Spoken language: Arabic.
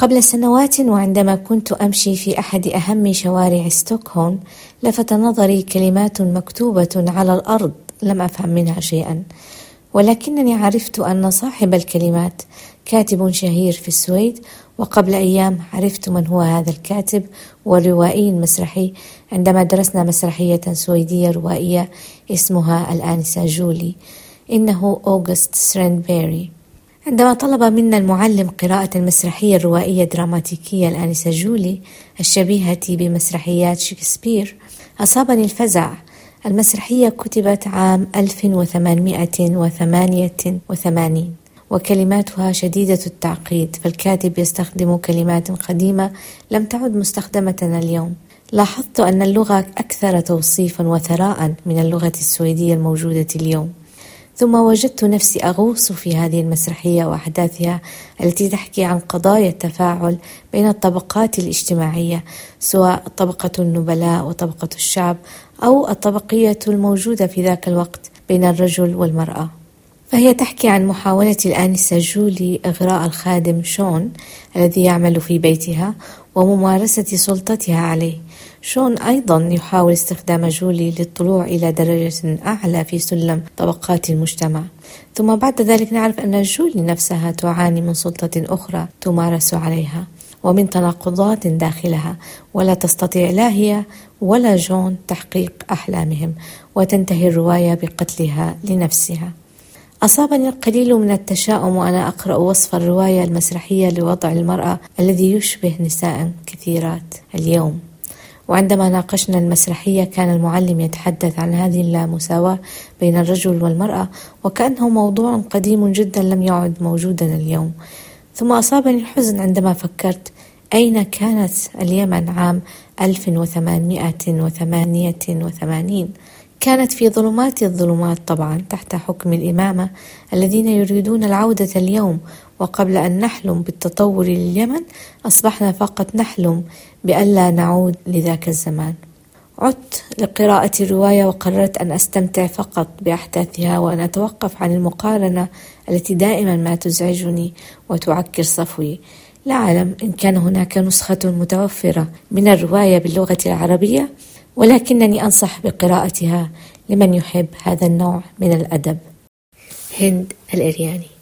قبل سنوات وعندما كنت أمشي في أحد أهم شوارع ستوكهولم لفت نظري كلمات مكتوبة على الأرض لم أفهم منها شيئا ولكنني عرفت أن صاحب الكلمات كاتب شهير في السويد وقبل أيام عرفت من هو هذا الكاتب والروائي المسرحي عندما درسنا مسرحية سويدية روائية اسمها الآنسة جولي إنه أوغست سرينبيري عندما طلب منا المعلم قراءة المسرحية الروائية الدراماتيكية الآنسة جولي الشبيهة بمسرحيات شكسبير أصابني الفزع. المسرحية كتبت عام 1888 وكلماتها شديدة التعقيد فالكاتب يستخدم كلمات قديمة لم تعد مستخدمة اليوم. لاحظت أن اللغة أكثر توصيفا وثراء من اللغة السويدية الموجودة اليوم. ثم وجدت نفسي أغوص في هذه المسرحية وأحداثها التي تحكي عن قضايا التفاعل بين الطبقات الاجتماعية سواء طبقة النبلاء وطبقة الشعب أو الطبقية الموجودة في ذاك الوقت بين الرجل والمرأة. فهي تحكي عن محاولة الآنسة جولي إغراء الخادم شون الذي يعمل في بيتها وممارسة سلطتها عليه. شون أيضا يحاول استخدام جولي للطلوع إلى درجة أعلى في سلم طبقات المجتمع. ثم بعد ذلك نعرف أن جولي نفسها تعاني من سلطة أخرى تمارس عليها ومن تناقضات داخلها ولا تستطيع لا هي ولا جون تحقيق أحلامهم وتنتهي الرواية بقتلها لنفسها. أصابني القليل من التشاؤم وأنا أقرأ وصف الرواية المسرحية لوضع المرأة الذي يشبه نساء كثيرات اليوم. وعندما ناقشنا المسرحية كان المعلم يتحدث عن هذه اللامساواة بين الرجل والمرأة وكأنه موضوع قديم جدا لم يعد موجودا اليوم. ثم أصابني الحزن عندما فكرت أين كانت اليمن عام 1888 كانت في ظلمات الظلمات طبعا تحت حكم الإمامة الذين يريدون العودة اليوم وقبل أن نحلم بالتطور لليمن أصبحنا فقط نحلم بألا نعود لذاك الزمان. عدت لقراءة الرواية وقررت أن أستمتع فقط بأحداثها وأن أتوقف عن المقارنة التي دائما ما تزعجني وتعكر صفوي. لا أعلم إن كان هناك نسخة متوفرة من الرواية باللغة العربية ولكنني أنصح بقراءتها لمن يحب هذا النوع من الأدب. هند الإرياني.